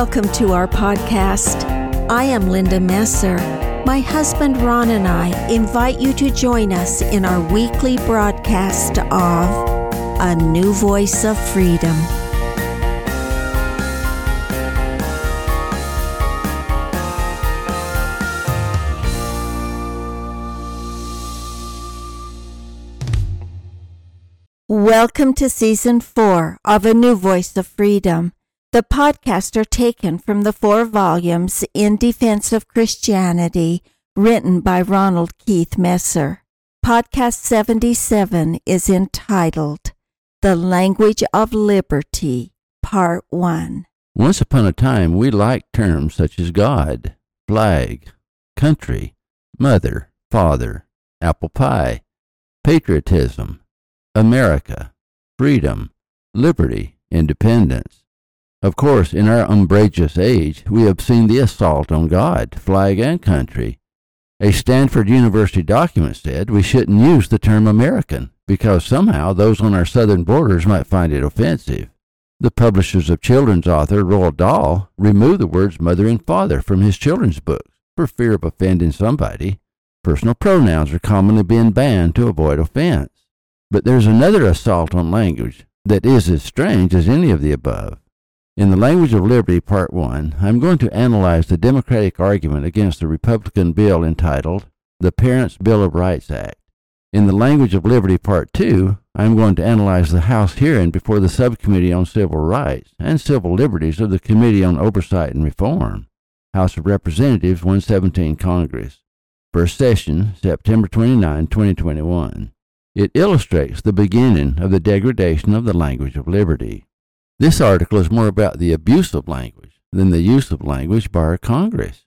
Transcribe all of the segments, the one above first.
Welcome to our podcast. I am Linda Messer. My husband Ron and I invite you to join us in our weekly broadcast of A New Voice of Freedom. Welcome to season four of A New Voice of Freedom. The podcasts are taken from the four volumes In Defense of Christianity, written by Ronald Keith Messer. Podcast 77 is entitled The Language of Liberty, Part 1. Once upon a time, we liked terms such as God, flag, country, mother, father, apple pie, patriotism, America, freedom, liberty, independence. Of course, in our umbrageous age, we have seen the assault on God, flag, and country. A Stanford University document said we shouldn't use the term American because somehow those on our southern borders might find it offensive. The publishers of children's author Roald Dahl removed the words mother and father from his children's books for fear of offending somebody. Personal pronouns are commonly being banned to avoid offense. But there's another assault on language that is as strange as any of the above. In the Language of Liberty, Part 1, I'm going to analyze the Democratic argument against the Republican bill entitled the Parents' Bill of Rights Act. In the Language of Liberty, Part 2, I'm going to analyze the House hearing before the Subcommittee on Civil Rights and Civil Liberties of the Committee on Oversight and Reform, House of Representatives 117 Congress. First session, September 29, 2021. It illustrates the beginning of the degradation of the language of liberty. This article is more about the abuse of language than the use of language by our Congress.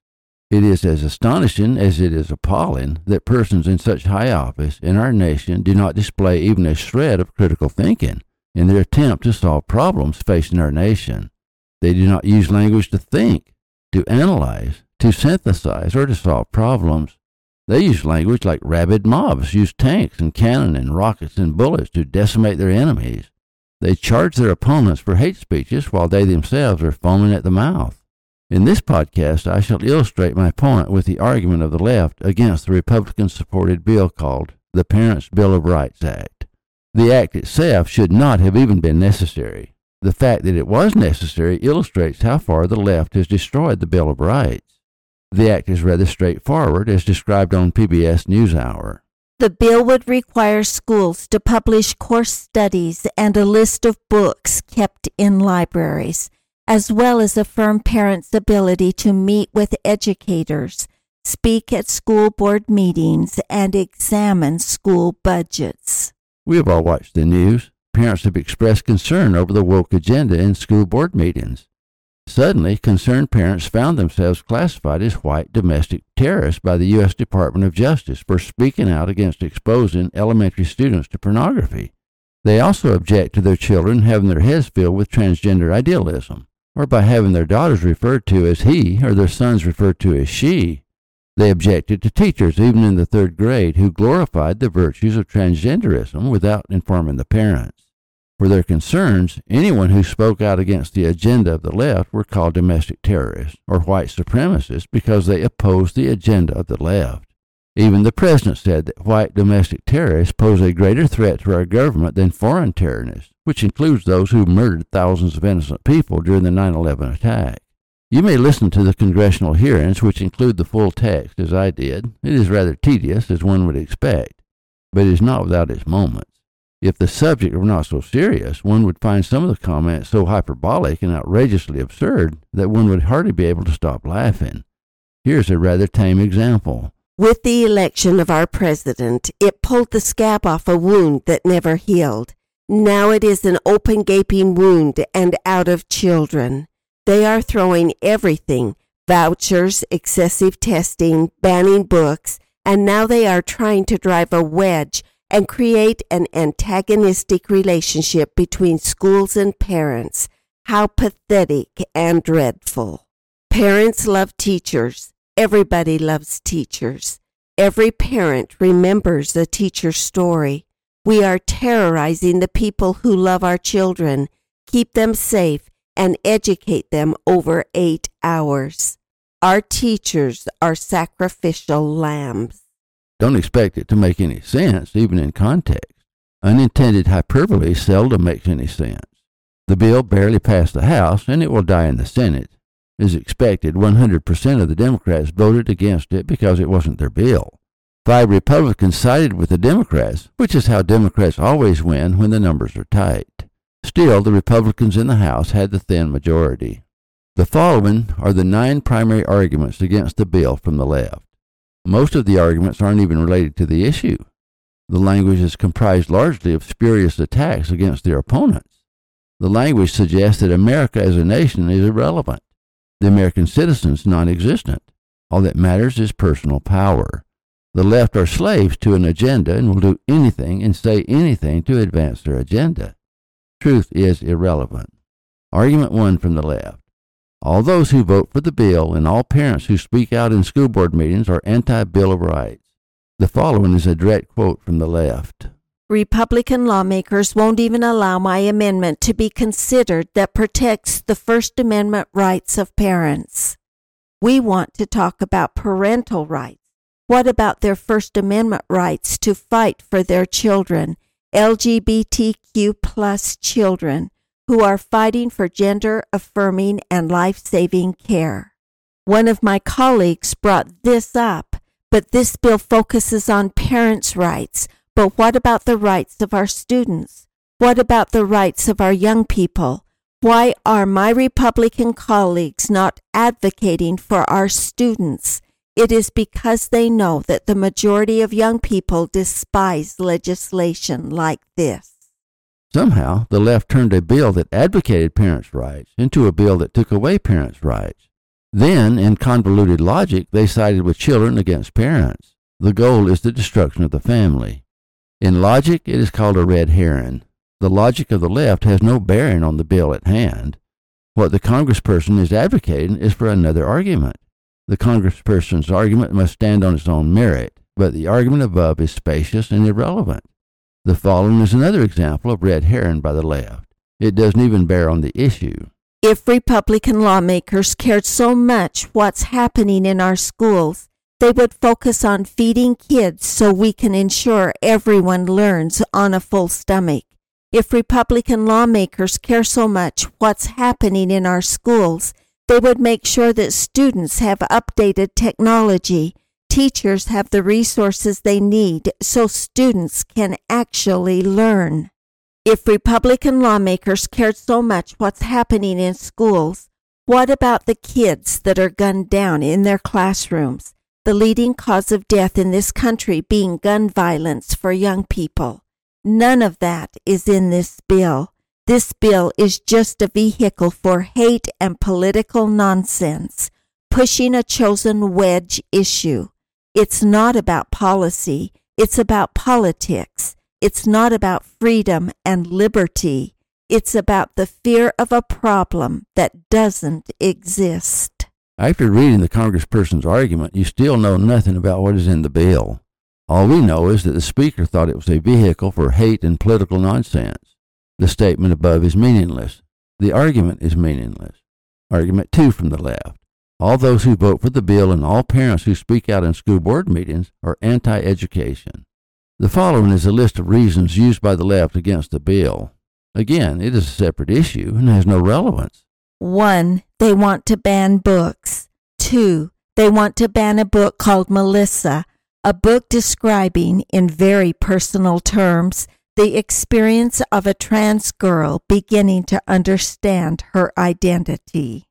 It is as astonishing as it is appalling that persons in such high office in our nation do not display even a shred of critical thinking in their attempt to solve problems facing our nation. They do not use language to think, to analyze, to synthesize, or to solve problems. They use language like rabid mobs use tanks and cannon and rockets and bullets to decimate their enemies. They charge their opponents for hate speeches while they themselves are foaming at the mouth. In this podcast, I shall illustrate my point with the argument of the left against the Republican supported bill called the Parents' Bill of Rights Act. The act itself should not have even been necessary. The fact that it was necessary illustrates how far the left has destroyed the Bill of Rights. The act is rather straightforward, as described on PBS NewsHour. The bill would require schools to publish course studies and a list of books kept in libraries, as well as affirm parents' ability to meet with educators, speak at school board meetings, and examine school budgets. We have all watched the news. Parents have expressed concern over the woke agenda in school board meetings. Suddenly, concerned parents found themselves classified as white domestic terrorists by the U.S. Department of Justice for speaking out against exposing elementary students to pornography. They also object to their children having their heads filled with transgender idealism, or by having their daughters referred to as he or their sons referred to as she. They objected to teachers, even in the third grade, who glorified the virtues of transgenderism without informing the parents. For their concerns, anyone who spoke out against the agenda of the left were called domestic terrorists or white supremacists because they opposed the agenda of the left. Even the president said that white domestic terrorists pose a greater threat to our government than foreign terrorists, which includes those who murdered thousands of innocent people during the 9 11 attack. You may listen to the congressional hearings, which include the full text, as I did. It is rather tedious, as one would expect, but it is not without its moments. If the subject were not so serious, one would find some of the comments so hyperbolic and outrageously absurd that one would hardly be able to stop laughing. Here's a rather tame example. With the election of our president, it pulled the scab off a wound that never healed. Now it is an open gaping wound and out of children. They are throwing everything vouchers, excessive testing, banning books, and now they are trying to drive a wedge and create an antagonistic relationship between schools and parents. How pathetic and dreadful. Parents love teachers. Everybody loves teachers. Every parent remembers a teacher's story. We are terrorizing the people who love our children, keep them safe, and educate them over eight hours. Our teachers are sacrificial lambs. Don't expect it to make any sense, even in context. Unintended hyperbole seldom makes any sense. The bill barely passed the House, and it will die in the Senate. As expected, 100% of the Democrats voted against it because it wasn't their bill. Five Republicans sided with the Democrats, which is how Democrats always win when the numbers are tight. Still, the Republicans in the House had the thin majority. The following are the nine primary arguments against the bill from the left. Most of the arguments aren't even related to the issue. The language is comprised largely of spurious attacks against their opponents. The language suggests that America as a nation is irrelevant, the American citizens non existent. All that matters is personal power. The left are slaves to an agenda and will do anything and say anything to advance their agenda. Truth is irrelevant. Argument one from the left. All those who vote for the bill and all parents who speak out in school board meetings are anti Bill of Rights. The following is a direct quote from the left. Republican lawmakers won't even allow my amendment to be considered that protects the First Amendment rights of parents. We want to talk about parental rights. What about their First Amendment rights to fight for their children, LGBTQ plus children, who are fighting for gender affirming and life saving care? One of my colleagues brought this up but this bill focuses on parents' rights. But what about the rights of our students? What about the rights of our young people? Why are my Republican colleagues not advocating for our students? It is because they know that the majority of young people despise legislation like this. Somehow, the left turned a bill that advocated parents' rights into a bill that took away parents' rights. Then, in convoluted logic, they sided with children against parents. The goal is the destruction of the family. In logic, it is called a red herring. The logic of the left has no bearing on the bill at hand. What the congressperson is advocating is for another argument. The congressperson's argument must stand on its own merit, but the argument above is spacious and irrelevant. The following is another example of red herring by the left. It doesn't even bear on the issue. If Republican lawmakers cared so much what's happening in our schools, they would focus on feeding kids so we can ensure everyone learns on a full stomach. If Republican lawmakers care so much what's happening in our schools, they would make sure that students have updated technology, teachers have the resources they need so students can actually learn. If Republican lawmakers cared so much what's happening in schools, what about the kids that are gunned down in their classrooms? The leading cause of death in this country being gun violence for young people. None of that is in this bill. This bill is just a vehicle for hate and political nonsense, pushing a chosen wedge issue. It's not about policy, it's about politics. It's not about freedom and liberty. It's about the fear of a problem that doesn't exist. After reading the congressperson's argument, you still know nothing about what is in the bill. All we know is that the speaker thought it was a vehicle for hate and political nonsense. The statement above is meaningless. The argument is meaningless. Argument two from the left. All those who vote for the bill and all parents who speak out in school board meetings are anti education. The following is a list of reasons used by the left against the bill. Again, it is a separate issue and has no relevance. 1. They want to ban books. 2. They want to ban a book called Melissa, a book describing, in very personal terms, the experience of a trans girl beginning to understand her identity.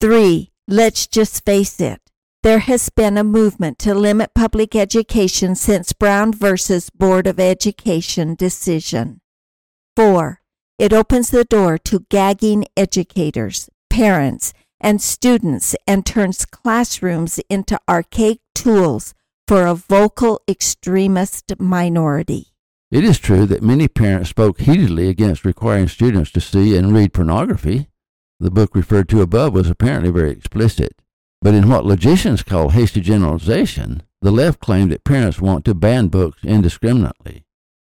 3. Let's just face it. There has been a movement to limit public education since Brown versus Board of Education decision. 4. It opens the door to gagging educators, parents, and students and turns classrooms into archaic tools for a vocal extremist minority. It is true that many parents spoke heatedly against requiring students to see and read pornography. The book referred to above was apparently very explicit. But in what logicians call hasty generalization, the left claim that parents want to ban books indiscriminately.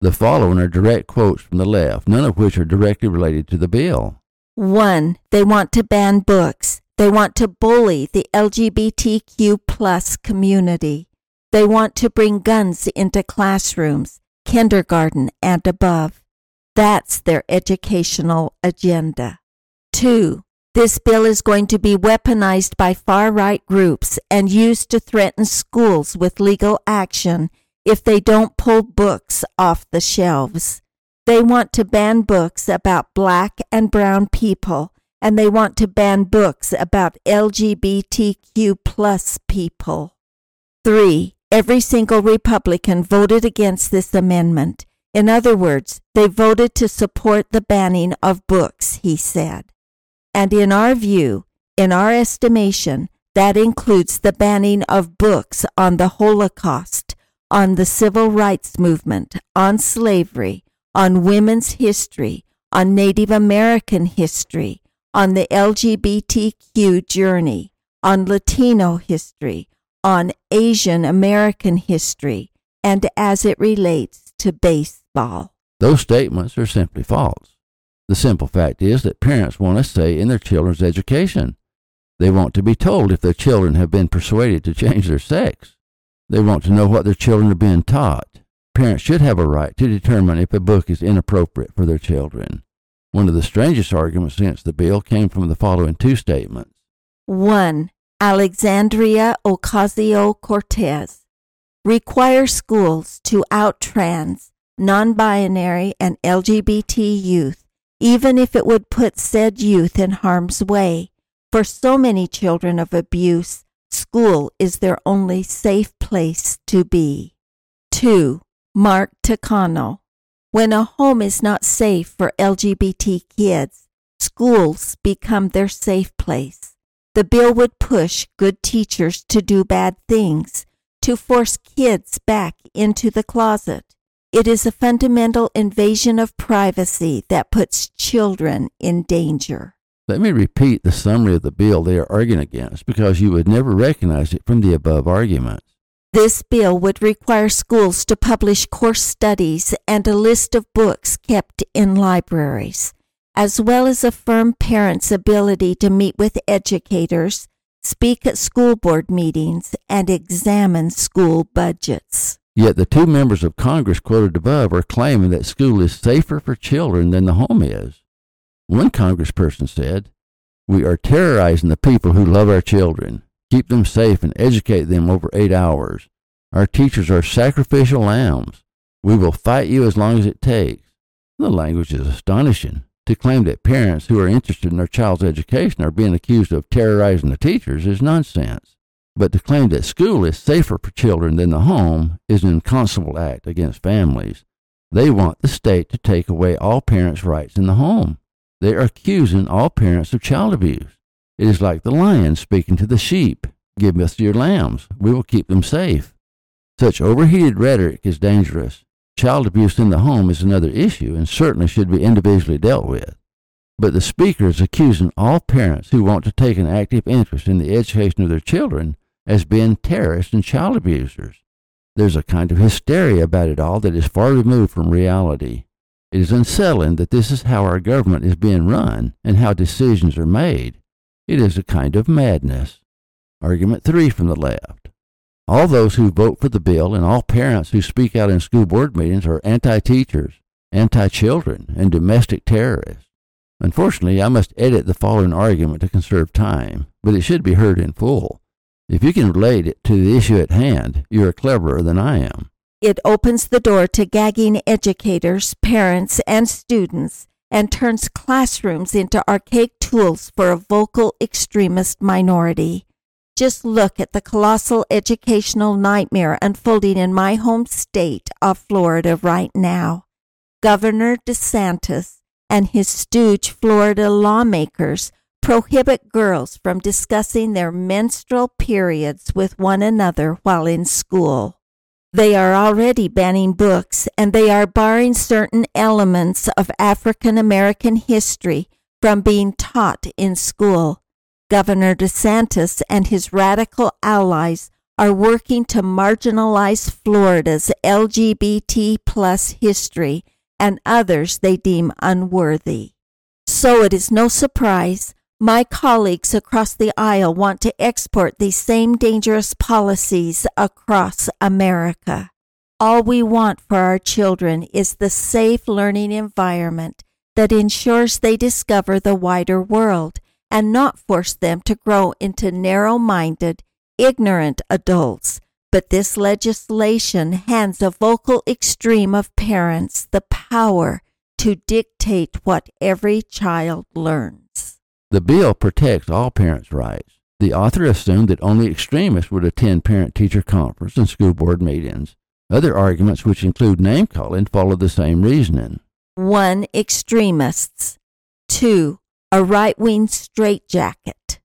The following are direct quotes from the left, none of which are directly related to the bill. One, they want to ban books. They want to bully the LGBTQ plus community. They want to bring guns into classrooms, kindergarten and above. That's their educational agenda. Two, this bill is going to be weaponized by far right groups and used to threaten schools with legal action if they don't pull books off the shelves. They want to ban books about black and brown people, and they want to ban books about LGBTQ plus people. Three, every single Republican voted against this amendment. In other words, they voted to support the banning of books, he said. And in our view, in our estimation, that includes the banning of books on the Holocaust, on the civil rights movement, on slavery, on women's history, on Native American history, on the LGBTQ journey, on Latino history, on Asian American history, and as it relates to baseball. Those statements are simply false. The simple fact is that parents want a say in their children's education. They want to be told if their children have been persuaded to change their sex. They want to know what their children are being taught. Parents should have a right to determine if a book is inappropriate for their children. One of the strangest arguments against the bill came from the following two statements. 1. Alexandria Ocasio Cortez require schools to out trans, non binary, and LGBT youth even if it would put said youth in harm's way. For so many children of abuse, school is their only safe place to be. 2. Mark Takano. When a home is not safe for LGBT kids, schools become their safe place. The bill would push good teachers to do bad things, to force kids back into the closet. It is a fundamental invasion of privacy that puts children in danger. Let me repeat the summary of the bill they are arguing against because you would never recognize it from the above arguments. This bill would require schools to publish course studies and a list of books kept in libraries, as well as affirm parents' ability to meet with educators, speak at school board meetings, and examine school budgets. Yet the two members of Congress quoted above are claiming that school is safer for children than the home is. One congressperson said, We are terrorizing the people who love our children, keep them safe, and educate them over eight hours. Our teachers are sacrificial lambs. We will fight you as long as it takes. The language is astonishing. To claim that parents who are interested in their child's education are being accused of terrorizing the teachers is nonsense. But to claim that school is safer for children than the home is an inconceivable act against families. They want the state to take away all parents' rights in the home. They are accusing all parents of child abuse. It is like the lion speaking to the sheep Give us your lambs, we will keep them safe. Such overheated rhetoric is dangerous. Child abuse in the home is another issue and certainly should be individually dealt with. But the speaker is accusing all parents who want to take an active interest in the education of their children as being terrorists and child abusers. There's a kind of hysteria about it all that is far removed from reality. It is unsettling that this is how our government is being run and how decisions are made. It is a kind of madness. Argument three from the left. All those who vote for the bill and all parents who speak out in school board meetings are anti teachers, anti children, and domestic terrorists. Unfortunately, I must edit the following argument to conserve time, but it should be heard in full. If you can relate it to the issue at hand, you are cleverer than I am. It opens the door to gagging educators, parents, and students and turns classrooms into archaic tools for a vocal extremist minority. Just look at the colossal educational nightmare unfolding in my home state of Florida right now. Governor DeSantis and his stooge Florida lawmakers prohibit girls from discussing their menstrual periods with one another while in school. They are already banning books and they are barring certain elements of African American history from being taught in school. Governor DeSantis and his radical allies are working to marginalize Florida's LGBT plus history and others they deem unworthy. So it is no surprise my colleagues across the aisle want to export these same dangerous policies across America. All we want for our children is the safe learning environment that ensures they discover the wider world and not force them to grow into narrow minded, ignorant adults. But this legislation hands a vocal extreme of parents the power to dictate what every child learns. The bill protects all parents' rights. The author assumed that only extremists would attend parent teacher conference and school board meetings. Other arguments, which include name calling, follow the same reasoning. 1. Extremists. 2. A right wing straitjacket.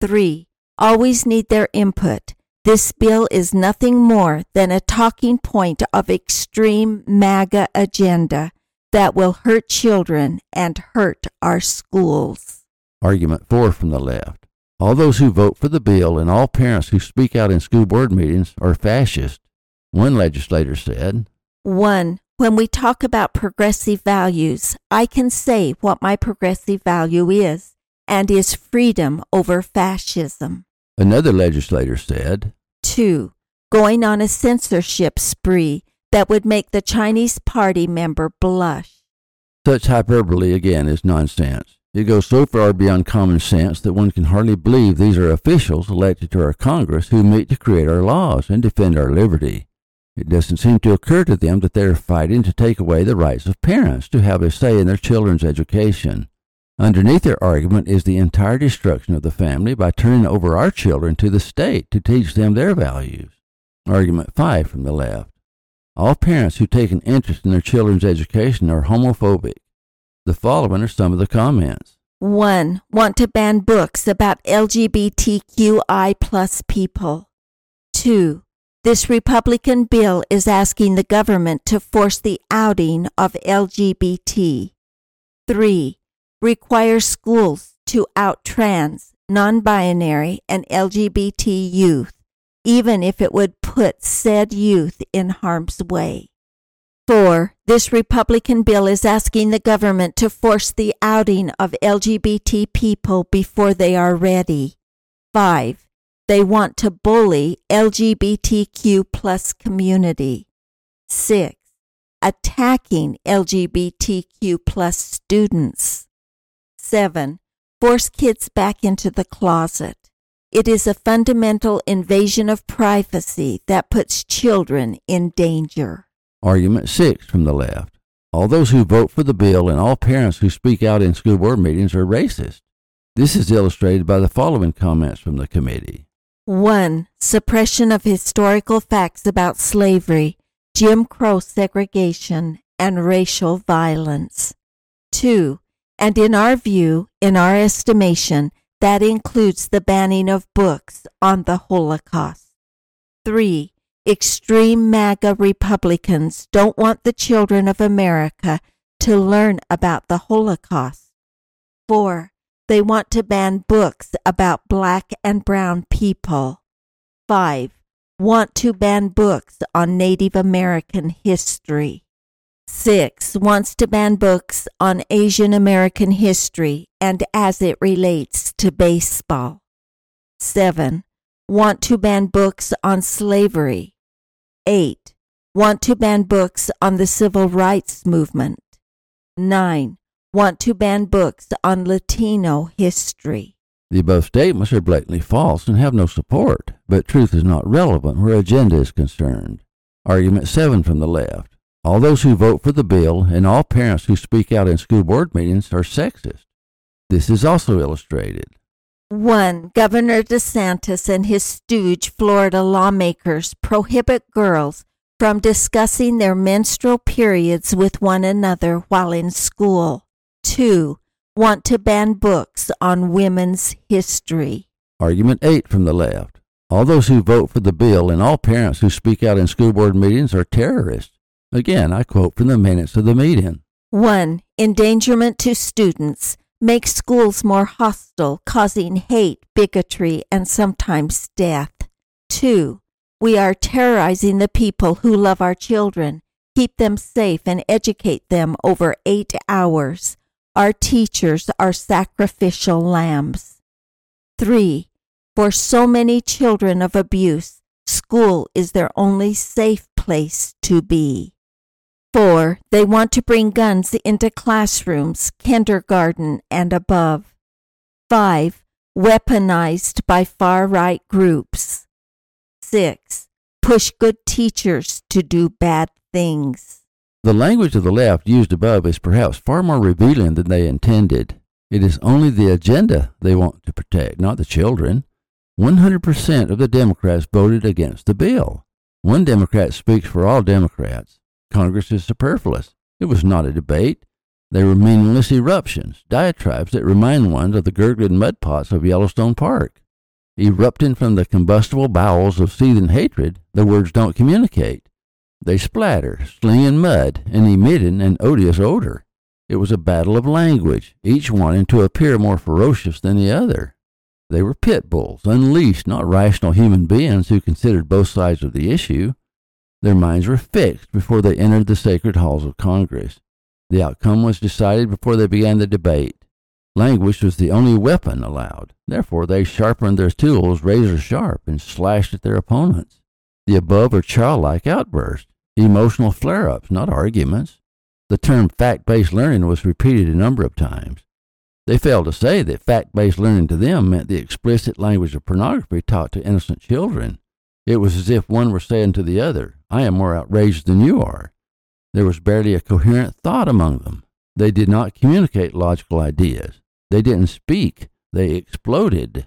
3. Always need their input. This bill is nothing more than a talking point of extreme MAGA agenda that will hurt children and hurt our schools. Argument 4 from the left. All those who vote for the bill and all parents who speak out in school board meetings are fascist. One legislator said, 1. When we talk about progressive values, I can say what my progressive value is, and is freedom over fascism. Another legislator said, 2. Going on a censorship spree that would make the Chinese party member blush. Such hyperbole again is nonsense. It goes so far beyond common sense that one can hardly believe these are officials elected to our Congress who meet to create our laws and defend our liberty. It doesn't seem to occur to them that they are fighting to take away the rights of parents to have a say in their children's education. Underneath their argument is the entire destruction of the family by turning over our children to the state to teach them their values. Argument 5 from the left. All parents who take an interest in their children's education are homophobic. The following are some of the comments. 1. Want to ban books about LGBTQI plus people. 2. This Republican bill is asking the government to force the outing of LGBT. 3. Require schools to out trans, non binary, and LGBT youth, even if it would put said youth in harm's way. 4. This Republican bill is asking the government to force the outing of LGBT people before they are ready. 5. They want to bully LGBTQ plus community. 6. Attacking LGBTQ plus students. 7. Force kids back into the closet. It is a fundamental invasion of privacy that puts children in danger. Argument 6 from the left. All those who vote for the bill and all parents who speak out in school board meetings are racist. This is illustrated by the following comments from the committee. 1. Suppression of historical facts about slavery, Jim Crow segregation, and racial violence. 2. And in our view, in our estimation, that includes the banning of books on the Holocaust. 3 Extreme MAGA Republicans don't want the children of America to learn about the Holocaust. 4. They want to ban books about black and brown people. 5. Want to ban books on Native American history. 6. Wants to ban books on Asian American history and as it relates to baseball. 7. Want to ban books on slavery 8. Want to ban books on the civil rights movement. 9. Want to ban books on Latino history. The above statements are blatantly false and have no support, but truth is not relevant where agenda is concerned. Argument 7 from the left. All those who vote for the bill and all parents who speak out in school board meetings are sexist. This is also illustrated. 1. Governor DeSantis and his stooge Florida lawmakers prohibit girls from discussing their menstrual periods with one another while in school. 2. Want to ban books on women's history. Argument 8 from the left. All those who vote for the bill and all parents who speak out in school board meetings are terrorists. Again, I quote from the minutes of the meeting. 1. Endangerment to students make schools more hostile, causing hate, bigotry, and sometimes death. 2. We are terrorizing the people who love our children, keep them safe, and educate them over eight hours. Our teachers are sacrificial lambs. 3. For so many children of abuse, school is their only safe place to be. 4. They want to bring guns into classrooms, kindergarten, and above. 5. Weaponized by far right groups. 6. Push good teachers to do bad things. The language of the left used above is perhaps far more revealing than they intended. It is only the agenda they want to protect, not the children. 100% of the Democrats voted against the bill. One Democrat speaks for all Democrats. Congress is superfluous. It was not a debate. They were meaningless eruptions, diatribes that remind one of the gurgling mud pots of Yellowstone Park. Erupting from the combustible bowels of seething hatred, the words don't communicate. They splatter, slinging mud and emitting an odious odor. It was a battle of language, each wanting to appear more ferocious than the other. They were pit bulls, unleashed, not rational human beings who considered both sides of the issue. Their minds were fixed before they entered the sacred halls of Congress. The outcome was decided before they began the debate. Language was the only weapon allowed. Therefore, they sharpened their tools razor sharp and slashed at their opponents. The above are childlike outbursts, emotional flare ups, not arguments. The term fact based learning was repeated a number of times. They failed to say that fact based learning to them meant the explicit language of pornography taught to innocent children. It was as if one were saying to the other, I am more outraged than you are. There was barely a coherent thought among them. They did not communicate logical ideas. They didn't speak. They exploded.